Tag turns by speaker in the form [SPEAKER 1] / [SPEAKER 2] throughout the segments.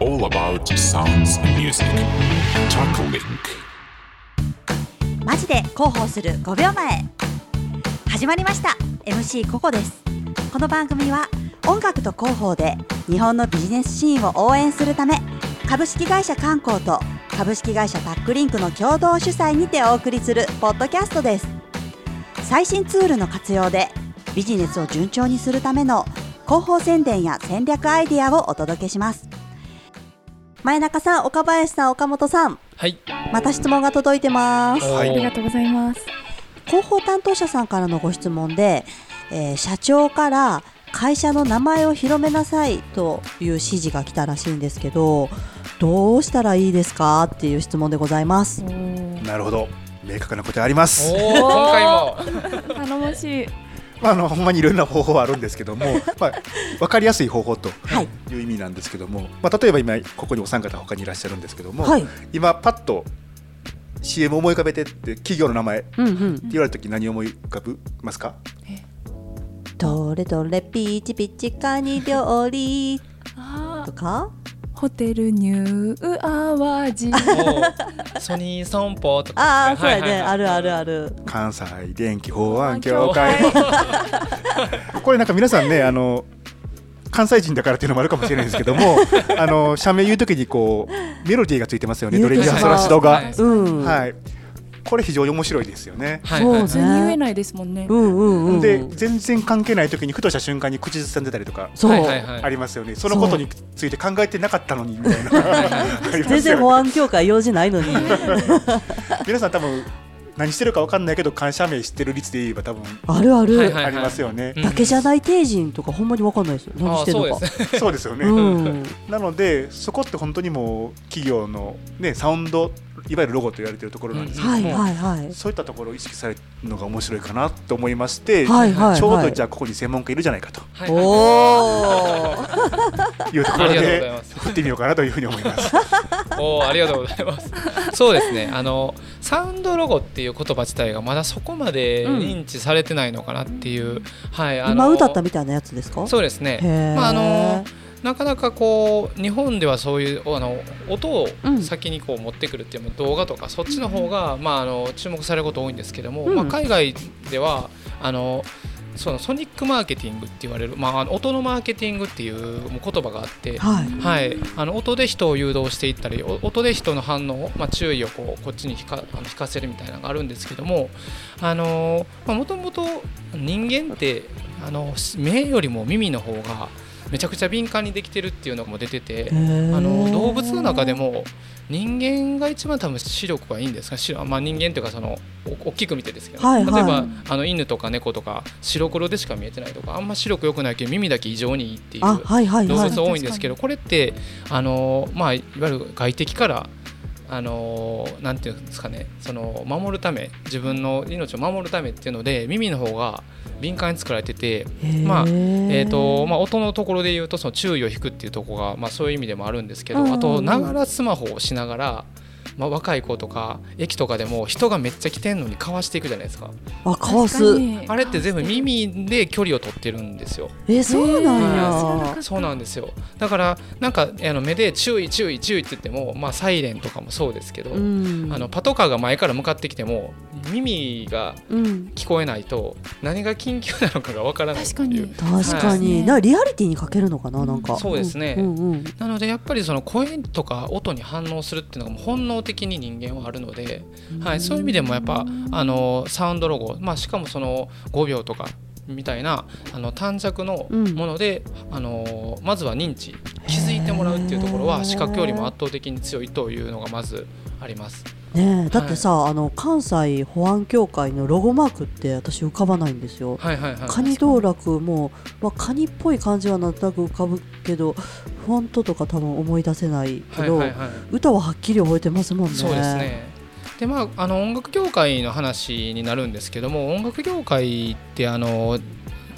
[SPEAKER 1] all about sounds and music. Tackling.
[SPEAKER 2] マジで広報する5秒前。始まりました。MC ココです。この番組は音楽と広報で日本のビジネスシーンを応援するため株式会社観光と株式会社タックリンクの共同主催にてお送りするポッドキャストです。最新ツールの活用でビジネスを順調にするための広報宣伝や戦略アイディアをお届けします。前中さん岡林さん岡本さん
[SPEAKER 3] はい。
[SPEAKER 2] また質問が届いてます
[SPEAKER 3] は
[SPEAKER 4] ありがとうございます。
[SPEAKER 2] 広報担当者さんからのご質問で、えー社長から会社の名前を広めなさいという指示が来たらしいんですけどどうしたらいいですかっていう質問でございます。
[SPEAKER 5] なるほど明確な答えあります
[SPEAKER 3] 今回も。
[SPEAKER 4] 頼もしい。
[SPEAKER 5] まあ、あのほんまにいろんな方法はあるんですけども、まあ、分かりやすい方法と
[SPEAKER 2] はい。
[SPEAKER 5] いう意味なんですけども、まあ、例えば今ここにお三方他にいらっしゃるんですけども、
[SPEAKER 2] はい、
[SPEAKER 5] 今パッと CM 思い浮かべてって企業の名前って
[SPEAKER 2] うん。うん、
[SPEAKER 5] 言われた時何を思い浮かぶますか？
[SPEAKER 2] どれどれピーチピチカニ料理。
[SPEAKER 4] あ
[SPEAKER 2] とか？
[SPEAKER 4] ホテルニューアワジ。
[SPEAKER 3] ソニー損保とか。
[SPEAKER 2] ああそうやね、あるあるある。
[SPEAKER 5] 関西電気法案協会。これなんか皆さんねあの関西人だからっていうのもあるかもしれないですけども あの社名言う時にこうメロディーがついてますよね。ドレミファソラシドが、
[SPEAKER 3] はい
[SPEAKER 2] うん、
[SPEAKER 5] はいこれ非常に面白いですよね。
[SPEAKER 3] はい。
[SPEAKER 2] う
[SPEAKER 4] 普通に言えないですもんね。
[SPEAKER 2] う。んうんうん。
[SPEAKER 5] で全然関係ない時にふとした瞬間に口ずさんでたりとかありますよね。そのことについて考えてなかったのにみたいな。
[SPEAKER 2] 全然保安協会用事ないのに。
[SPEAKER 5] 皆さん多分何してるか分かんないけど会社名知ってる率で言えば多分
[SPEAKER 2] あるある、
[SPEAKER 3] はいはい
[SPEAKER 5] ありますよね、
[SPEAKER 3] うん。
[SPEAKER 2] だけじゃない帝人とかほんまにわかんないですよ。何してるのか。
[SPEAKER 3] そうですね。
[SPEAKER 5] そうですよね、
[SPEAKER 2] うん。
[SPEAKER 5] なのでそこって本当にもう企業のねサウンドいわゆるロゴと言われてるところなんですけども、
[SPEAKER 2] はいはいはい
[SPEAKER 5] そういったところを意識されるのが面白いかなと思いまして、
[SPEAKER 2] はいはいはい
[SPEAKER 5] ちょうどじゃあここに専門家いるじゃないかと
[SPEAKER 3] はいはい
[SPEAKER 2] おお
[SPEAKER 5] いうところで
[SPEAKER 3] ます
[SPEAKER 5] 振ってみようかなというふうに思います。
[SPEAKER 3] おーありがとうございます。そうですね。あのサウンドロゴっていう言葉自体がまだそこまで認知されてないのかなっていう。はい。あの
[SPEAKER 2] 今歌ったみたいなやつですか？
[SPEAKER 3] そうですね。まああのなかなかこう日本ではそういうあの音を
[SPEAKER 2] うん
[SPEAKER 3] 先にこう持ってくるっていう動画とかそっちの方が、まああの注目されること多いんですけども、
[SPEAKER 2] うん。
[SPEAKER 3] まあ海外ではあのそのソニックマーケティングって言われる、まあ音のマーケティングっていう言葉があって。
[SPEAKER 2] はい。
[SPEAKER 3] はい、あの音で人を誘導していったりお音で人の反応、まあ、注意をこうこっちに引か引かせるみたいなのがあるんですけどももともと人間ってあの目よりも耳の方がめちゃくちゃ敏感にできてるっていうのも出ててあの動物の中でも人間が一番多分視力がいいんですか視まあ、人間というかそのお大きく見てですけど、
[SPEAKER 2] はいはい。
[SPEAKER 3] 例えばあの犬とか猫とか白黒でしか見えてないとかあんま視力良くないけど耳だけ異常にいいっていう動物多いんですけど、これってあの、まあ、いわゆる外敵からあのなんていうんですかねその守るため自分の命を守るためっていうので耳の方が敏感に作られてて、まあえーとまあ、音のところで言うとその注意を引くっていうところが、まあ、そういう意味でもあるんですけど、あとながらスマホをしながら、まあ、若い子とか駅とかでも人がめっちゃ来てんのにかわしていくじゃないですか。
[SPEAKER 2] あかわす。
[SPEAKER 3] あれって全部耳で距離を取ってるんですよ。
[SPEAKER 2] えそうなん
[SPEAKER 4] えー
[SPEAKER 2] や
[SPEAKER 4] そう
[SPEAKER 3] なんですよ。だからなんかあの目で注意注意注意って言っても、まあ、サイレンとかもそうですけど、
[SPEAKER 2] うん。
[SPEAKER 3] あのパトカーが前から向かってきても耳が
[SPEAKER 2] うん。
[SPEAKER 3] 聞こえないと何が緊急なのかがわからないっていう。
[SPEAKER 4] 確かに。
[SPEAKER 2] 確かに、
[SPEAKER 4] はい。
[SPEAKER 2] なリアリティに欠けるのかななんか。
[SPEAKER 3] そうですね。
[SPEAKER 2] うんうんうん。
[SPEAKER 3] なのでやっぱりその声とか音に反応するっていうのがもう本能的に人間はあるので、はい、そういう意味でもやっぱあのサウンドロゴ、まあ、しかもその5秒とかみたいなあの短尺のもので、あのまずは認知気づいてもらうっていうところは視覚よりも圧倒的に強いというのがまずあります。
[SPEAKER 2] ねえだってさ、あの関西保安協会のロゴマークって私浮かばないんですよ。
[SPEAKER 3] はいはいはい。
[SPEAKER 2] カニ道楽も、まあ、カニっぽい感じはなんとなく浮かぶけどフォントとか多分思い出せないけど、
[SPEAKER 3] はいはいはい。
[SPEAKER 2] 歌ははっきり覚えてますもんね。
[SPEAKER 3] そうですね。でまあ、あの音楽業界の話になるんですけども音楽業界ってあの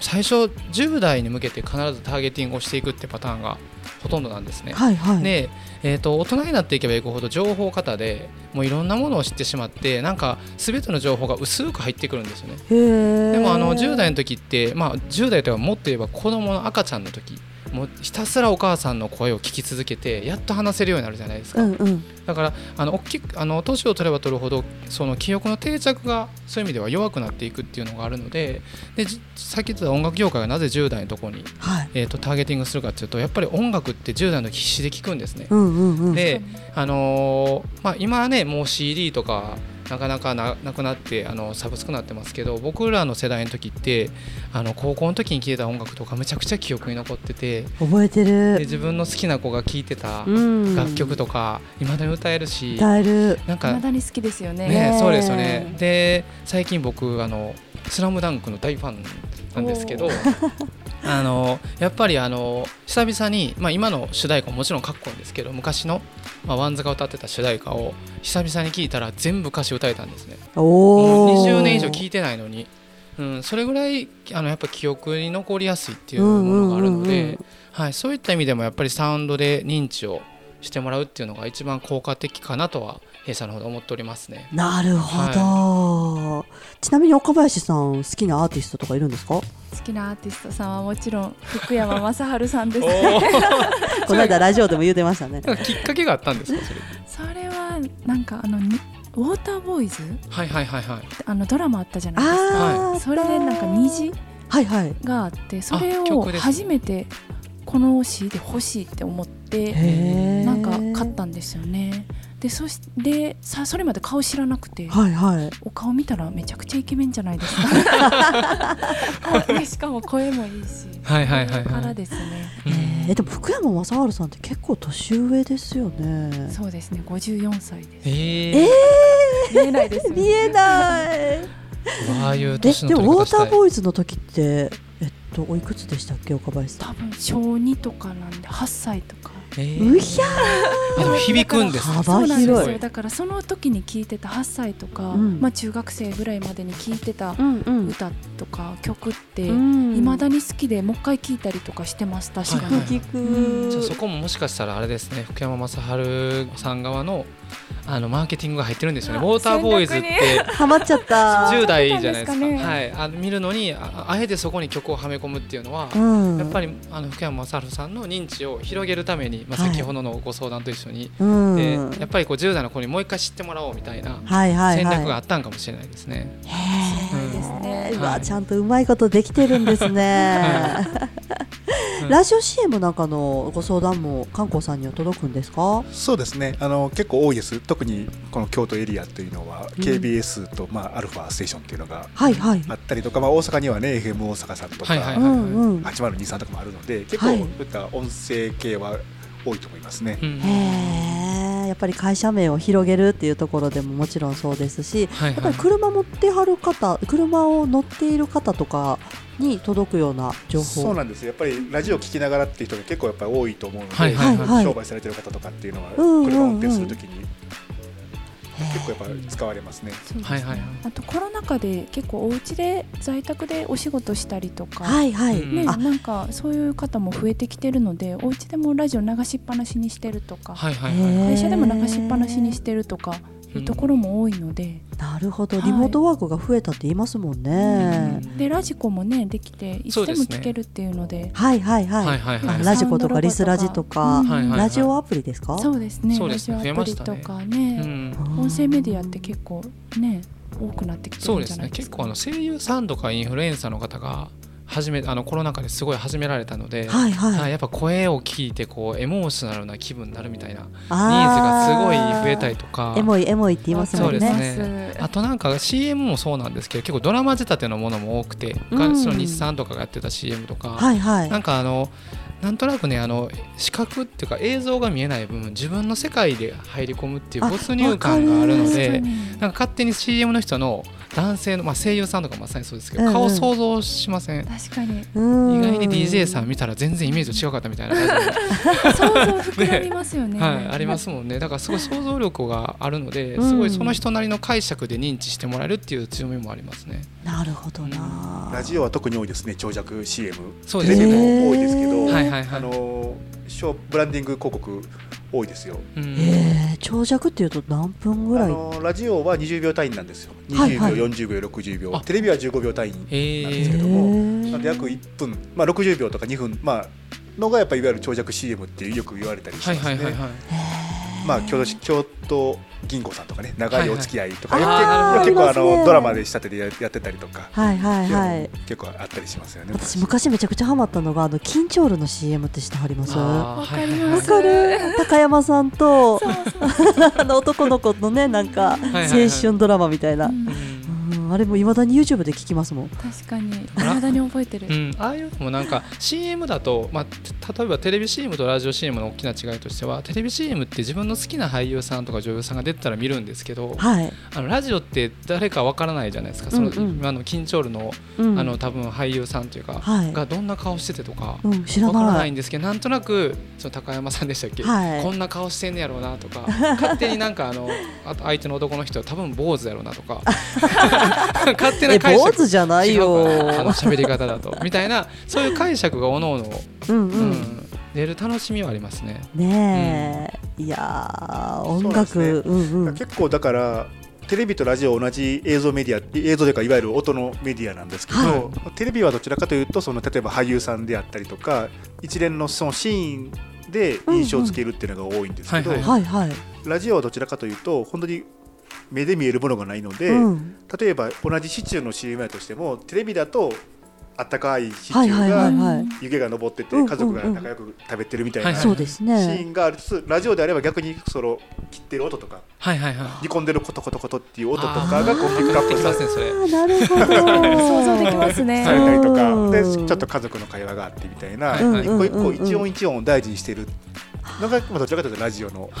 [SPEAKER 3] 最初10代に向けて必ずターゲティングをしていくってパターンがほとんどなんですね。
[SPEAKER 2] はいはい。
[SPEAKER 3] で、えー、と大人になっていけばいくほど情報過多でもういろんなものを知ってしまってなんか全ての情報が薄く入ってくるんですよね。でもあの10代の時って、まあ、10代とはもっと言えば子供の赤ちゃんの時もうひたすらお母さんの声を聞き続けてやっと話せるようになるじゃないですか、
[SPEAKER 2] うんうん。
[SPEAKER 3] だからあの大きくあの年を取れば取るほどその記憶の定着がそういう意味では弱くなっていくっていうのがあるのででじさっき言ってた音楽業界がなぜ10代のところに、
[SPEAKER 2] はい。
[SPEAKER 3] えー、とターゲティングするかっていうとやっぱり音楽って10代の時必死で聴くんですね。
[SPEAKER 2] うんうんうん。
[SPEAKER 3] で、あのーまあ、今はねもう CD とかなかなかななくなってあのサブスクになってますけど僕らの世代の時ってあの高校の時に聴いた音楽とかめちゃくちゃ記憶に残ってて
[SPEAKER 2] 覚えて
[SPEAKER 3] で
[SPEAKER 2] る
[SPEAKER 3] 自分の好きな子が聴いてた
[SPEAKER 2] うん。
[SPEAKER 3] 楽曲とかいまだに歌えるし、
[SPEAKER 2] 歌える。
[SPEAKER 3] なんか
[SPEAKER 4] まだに好きですよね。
[SPEAKER 3] ね
[SPEAKER 2] ね
[SPEAKER 3] そうですよね。で最近僕あの「スラムダンクの大ファンなんですけどあのやっぱりあの久々に、まあ、今の主題歌ももちろんかっこいいんですけど昔の、まあ、 WANDSが歌ってた主題歌を久々に聴いたら全部歌詞歌えたんですね。
[SPEAKER 2] お
[SPEAKER 3] もう
[SPEAKER 2] お
[SPEAKER 3] 20年以上聴いてないのに、うん、それぐらいあのやっぱ記憶に残りやすいっていうものがあるので
[SPEAKER 2] ん、
[SPEAKER 3] はい、そういった意味でもやっぱりサウンドで認知をしてもらうっていうのが一番効果的かなとは弊社の方で思っておりますね。
[SPEAKER 2] なるほど、ちなみに岡林さん好きなアーティストとかいるんですか？
[SPEAKER 4] 好きなアーティストさんはもちろん福山雅治さんです
[SPEAKER 2] この間ラジオでも言うてましたね。
[SPEAKER 3] きっかけがあったんですかそれ。
[SPEAKER 4] それはなんかあのにウォーターボーイズ？
[SPEAKER 3] はいはいはいはい。
[SPEAKER 4] あのドラマあったじゃないですか。
[SPEAKER 2] ああ
[SPEAKER 4] それでなんか虹
[SPEAKER 2] はいはい。
[SPEAKER 4] があってそれを初めてこの CD 欲しいって思ってなんか買ったんですよねでそしてさそれまで顔知らなくて
[SPEAKER 2] はいはい。
[SPEAKER 4] お顔見たらめちゃくちゃイケメンじゃないですか。で しかも声もいいし
[SPEAKER 3] はいはいはいはい。
[SPEAKER 4] からですね。
[SPEAKER 2] えー、でも福山雅治さんって結構年上ですよね。
[SPEAKER 4] そうですね54歳です。
[SPEAKER 3] えー、
[SPEAKER 2] え
[SPEAKER 4] 見えないですよね。
[SPEAKER 2] 見えない。
[SPEAKER 3] ああいう
[SPEAKER 2] え
[SPEAKER 3] 年
[SPEAKER 2] でもウォー。ターボーイズの時ってえっとおいくつでしたっけ岡林さん？
[SPEAKER 4] 多分小2とかなんで8歳とか
[SPEAKER 3] えー
[SPEAKER 2] うひゃ
[SPEAKER 3] あでも響くんですね。
[SPEAKER 2] 幅
[SPEAKER 4] そうなんです
[SPEAKER 2] 広い
[SPEAKER 4] よ。だからその時に聞いてた8歳とか、
[SPEAKER 2] うん。
[SPEAKER 4] まあ、中学生ぐらいまでに聞いてた歌とか曲ってい
[SPEAKER 2] うん。
[SPEAKER 4] まだに好きでもう一回聞いたりとかしてます確かに、
[SPEAKER 3] はい。はい
[SPEAKER 2] 聞く。
[SPEAKER 3] じゃあそこももしかしたらあれですね。福山雅治さん側のあのマーケティングが入ってるんですよね。ウ
[SPEAKER 4] あ
[SPEAKER 3] ォーターボーイズって
[SPEAKER 2] ハマっちゃった。
[SPEAKER 3] 10代じゃないですか。はい、あの見るのにああえてそこに曲をはめ込むっていうのは、
[SPEAKER 2] うん。
[SPEAKER 3] やっぱりあの福山雅治さんの認知を広げるために、まあ、
[SPEAKER 2] はい。
[SPEAKER 3] 先ほどのご相談と一緒に、
[SPEAKER 2] うん。
[SPEAKER 3] でやっぱりこう10代の子にもう一回知ってもらおうみたいな
[SPEAKER 2] はいはいはい。
[SPEAKER 3] 戦略があったんかもしれないですね。
[SPEAKER 2] ちゃんとうまいことできてるんですね。
[SPEAKER 3] い。
[SPEAKER 2] ラジオ CM なんかのご相談も観光さんには届くんですか？
[SPEAKER 5] そうですね。あの結構多いです。特にこの京都エリアというのは、
[SPEAKER 2] うん。
[SPEAKER 5] KBS と、まあ、アルファステーションっていうのが
[SPEAKER 2] はいはい。
[SPEAKER 5] あったりとか、まあ、大阪にはね FM 大阪さんとか、
[SPEAKER 3] はいはい
[SPEAKER 2] うんうん。
[SPEAKER 5] 8023とかもあるので結構
[SPEAKER 2] はい。
[SPEAKER 5] そういった音声系は多いと思いますね。
[SPEAKER 3] うん。
[SPEAKER 2] へえやっぱり会社名を広げるっていうところでももちろんそうですし
[SPEAKER 3] はいはい。
[SPEAKER 2] やっぱり車持ってはる方車を乗っている方とかに届くような情報。
[SPEAKER 5] そうなんですよ。やっぱりラジオ聞きながらっていう人が結構やっぱり多いと思うので、
[SPEAKER 3] はい
[SPEAKER 2] はいはい。
[SPEAKER 5] 商売されてる方とかっていうのは、車を運転するときに結構やっぱり使われますね。
[SPEAKER 4] すね。
[SPEAKER 3] はいはいはい。
[SPEAKER 4] あとコロナ禍で結構お家で在宅でお仕事したりとか、
[SPEAKER 2] はいはい、
[SPEAKER 3] うん
[SPEAKER 4] ね、
[SPEAKER 2] あ
[SPEAKER 4] なんかそういう方も増えてきてるのでお家でもラジオ流しっぱなしにしてるとか、
[SPEAKER 3] はいはいはい。
[SPEAKER 4] 会社でも流しっぱなしにしてるとかいうところも多いので、
[SPEAKER 2] なるほど。
[SPEAKER 4] はい。
[SPEAKER 2] リモートワークが増えたって言いますもんね、
[SPEAKER 3] うん。
[SPEAKER 4] でラジコもねできていつでも聞けるっていうので。
[SPEAKER 2] はいはいはい、
[SPEAKER 3] はいはいはい
[SPEAKER 2] あラジコとかリスラジとか、
[SPEAKER 4] うん
[SPEAKER 3] はいはいはい
[SPEAKER 2] ラジオアプリですか？
[SPEAKER 4] そうですね。
[SPEAKER 3] ね。
[SPEAKER 4] ラジオアプリとか
[SPEAKER 3] う
[SPEAKER 4] ね。
[SPEAKER 3] ん。
[SPEAKER 4] 音声メディアって結構ね多くなってきてるんじゃないですか？
[SPEAKER 3] ね。結構あの声優さんとかインフルエンサーの方が始めあのコロナ禍ですごい始められたので、
[SPEAKER 2] はいはい、
[SPEAKER 3] はいやっぱ声を聞いてこうエモーショナルな気分になるみたいなニーズ
[SPEAKER 2] あ
[SPEAKER 3] がすごい増えたりとか。
[SPEAKER 2] エモいエモいって言いますもんね。
[SPEAKER 3] そうですね。あとなんか CM もそうなんですけど結構ドラマ仕立てのものも多くて、
[SPEAKER 2] うん。
[SPEAKER 3] その日産とかがやってた CM とか、
[SPEAKER 2] はいはい。
[SPEAKER 3] なんかあのなんとなくねあの視覚っていうか映像が見えない分自分の世界で入り込むっていう
[SPEAKER 2] あ
[SPEAKER 3] 没入感があるのでなんか勝手に CM の人の男性の、まあ、声優さんとかまさにそうですけど、
[SPEAKER 2] うんうん。
[SPEAKER 3] 顔想像しません？
[SPEAKER 4] 確かに。
[SPEAKER 2] うん。
[SPEAKER 3] 意外に DJ さん見たら全然イメージと違かったみたいな感
[SPEAKER 4] 想像膨らみますよね。
[SPEAKER 3] じで、はい、ありますもんね。だからすごい想像力があるので
[SPEAKER 2] うん。
[SPEAKER 3] すごいその人なりの解釈で認知してもらえるっていう強みもありますね。
[SPEAKER 2] なるほどな、
[SPEAKER 5] ラジオは特に多いですね長尺 CM
[SPEAKER 3] そうですね。
[SPEAKER 5] テレビも多いですけど、
[SPEAKER 3] はいはいはい。
[SPEAKER 5] あのショーブランディング広告多いですよ。
[SPEAKER 3] うん
[SPEAKER 2] えー、長尺っていうと何分ぐらい？
[SPEAKER 5] あのラジオは20秒単位なんですよ。20秒、
[SPEAKER 2] はいはい
[SPEAKER 5] 40秒、60秒
[SPEAKER 3] あ。
[SPEAKER 5] テレビは15秒単位
[SPEAKER 3] へ
[SPEAKER 5] なんです
[SPEAKER 3] ー
[SPEAKER 5] けども、なんで約1分、まあ60秒とか2分、まあのがやっぱりいわゆる長尺 CM っていうよく言われたりしますね。
[SPEAKER 3] はいはいはいはい
[SPEAKER 5] まあ京都市京都銀行さんとかね長いお付き合いとか、
[SPEAKER 3] はい
[SPEAKER 2] はい。
[SPEAKER 5] 結構あ
[SPEAKER 2] ありますね。
[SPEAKER 5] のドラマで仕立ててややってたりとか、
[SPEAKER 2] はいはいはい。
[SPEAKER 5] 結構あったりしますよね。
[SPEAKER 2] 私昔。めちゃくちゃハマったのがあのキンチョールの CM って知ってはります？
[SPEAKER 3] あ
[SPEAKER 2] わ
[SPEAKER 4] か
[SPEAKER 2] る？高山さんと あの男の子のねなんか
[SPEAKER 3] いはいはい。
[SPEAKER 2] 青春ドラマみたいな、
[SPEAKER 4] うん
[SPEAKER 3] うん。
[SPEAKER 2] うんあれもいまだに YouTube で聞きますもん。
[SPEAKER 4] 確かに。体に覚えてる。
[SPEAKER 3] うん、ああいうのもなんか CM だと、まあ、た例えばテレビ CM とラジオ CM の大きな違いとしてはテレビ CM って自分の好きな俳優さんとか女優さんが出てたら見るんですけど
[SPEAKER 2] はい、
[SPEAKER 3] あのラジオって誰かわからないじゃないですか。その、
[SPEAKER 2] うんうん。
[SPEAKER 3] 今のキンチョールの,、
[SPEAKER 2] うん、
[SPEAKER 3] あの多分俳優さんというか、
[SPEAKER 2] はい。
[SPEAKER 3] がどんな顔しててとか。
[SPEAKER 2] うん、知ら
[SPEAKER 3] わから
[SPEAKER 2] な
[SPEAKER 3] ないいんですけどなんとなくその高山さんでしたっけ、
[SPEAKER 2] はい。
[SPEAKER 3] こんな顔してんねやろうなとか勝手になんかあのあと相手の男の人は多分坊主やろうなとか 勝手な
[SPEAKER 2] え
[SPEAKER 3] 解釈。
[SPEAKER 2] 坊主じゃないよ。
[SPEAKER 3] あの喋り方だと。みたいなそういう解釈がおのおの、
[SPEAKER 2] うん
[SPEAKER 3] う
[SPEAKER 2] うん、
[SPEAKER 3] ん、出る楽しみはありますね。
[SPEAKER 2] ねえ、いやー音楽。
[SPEAKER 5] ね。
[SPEAKER 2] うんうん。
[SPEAKER 5] 結構だからテレビとラジオ同じ映像メディア映像というかいわゆる音のメディアなんですけど、
[SPEAKER 2] は
[SPEAKER 5] テレビはどちらかというとその例えば俳優さんであったりとか一連のそのシーンで印象をつけるっていうのが多いんですけど、ラジオはどちらかというと本当に目で見えるものがないので、
[SPEAKER 2] うん、
[SPEAKER 5] 例えば同じシチューの CM やとしてもテレビだとあったかいシチューが湯気が昇ってて
[SPEAKER 2] うん
[SPEAKER 5] 家族が仲良く食べてるみたいなシ
[SPEAKER 3] はい。
[SPEAKER 2] そうですね。
[SPEAKER 5] ーンがありつつラジオであれば逆にその切ってる音とか
[SPEAKER 3] はいはいはい。
[SPEAKER 5] 煮込んでるコトコトコトっていう音とかがこうピックアップされ
[SPEAKER 3] できますねそれ。
[SPEAKER 2] あーなるほど。
[SPEAKER 4] 想像できますね。
[SPEAKER 5] されたりとか
[SPEAKER 2] うん。
[SPEAKER 5] でちょっと家族の会話があってみたいな一個一個一音一音を大事にしてるのがまあどちらかというとラジオのス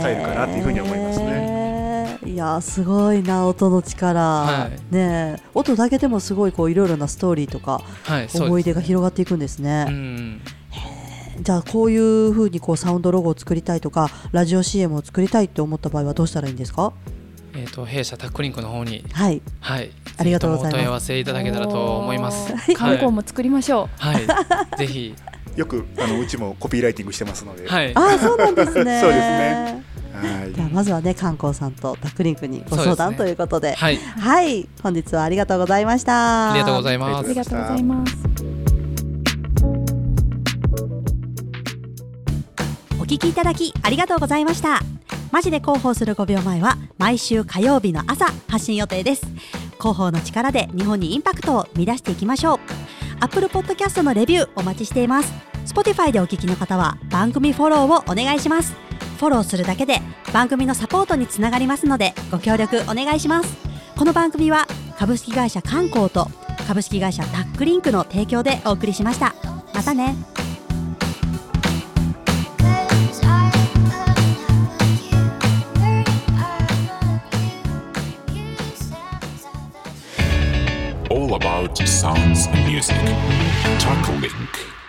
[SPEAKER 5] タイルかなっていうふうに思います
[SPEAKER 2] ね。いやーすごいな音の力、
[SPEAKER 3] はい
[SPEAKER 2] ねえ音だけでもすごいこういろいろなストーリーとか
[SPEAKER 3] はい
[SPEAKER 2] 思い。出が広がっていくんです
[SPEAKER 3] う
[SPEAKER 2] ね。
[SPEAKER 3] ん。
[SPEAKER 2] じゃあこういう風にこうサウンドロゴを作りたいとかラジオ CM を作りたいって思った場合はどうしたらいいんですか？
[SPEAKER 3] えっ、と弊社タックリンクの方に
[SPEAKER 2] はい。
[SPEAKER 3] はい。
[SPEAKER 2] ありがとうございます
[SPEAKER 3] お問い合わせいただけたらと思います。
[SPEAKER 4] おー観光も作りましょ
[SPEAKER 3] はい。ぜひ
[SPEAKER 5] よくあのうちもコピーライティングしてますのでは
[SPEAKER 3] はい。
[SPEAKER 2] ああそうなんですね。
[SPEAKER 5] そうですねい
[SPEAKER 2] じゃあまずはね観光さんとタックリンクにご相談
[SPEAKER 3] ね。
[SPEAKER 2] ということで、
[SPEAKER 3] はい。
[SPEAKER 2] はい。本日はありがとうございました。
[SPEAKER 3] ありがとうござい
[SPEAKER 5] あ
[SPEAKER 3] ます。
[SPEAKER 4] うあり。がとうございます
[SPEAKER 2] お聞きいただきありがとうございました。マジで広報する5秒前は毎週火曜日の朝発信予定です。広報の力で日本にインパクトを生み出していきましょう。Apple Podcast のレビューお待ちしています。Spotify でお聞きの方は番組フォローをお願いしますフォローするだけで番組のサポートにつながりますのでご協力お願いしますこの番組は株式会社観光と株式会社タックリンクの提供でお送りしましたまたね
[SPEAKER 1] All About sounds and music. Talk Link.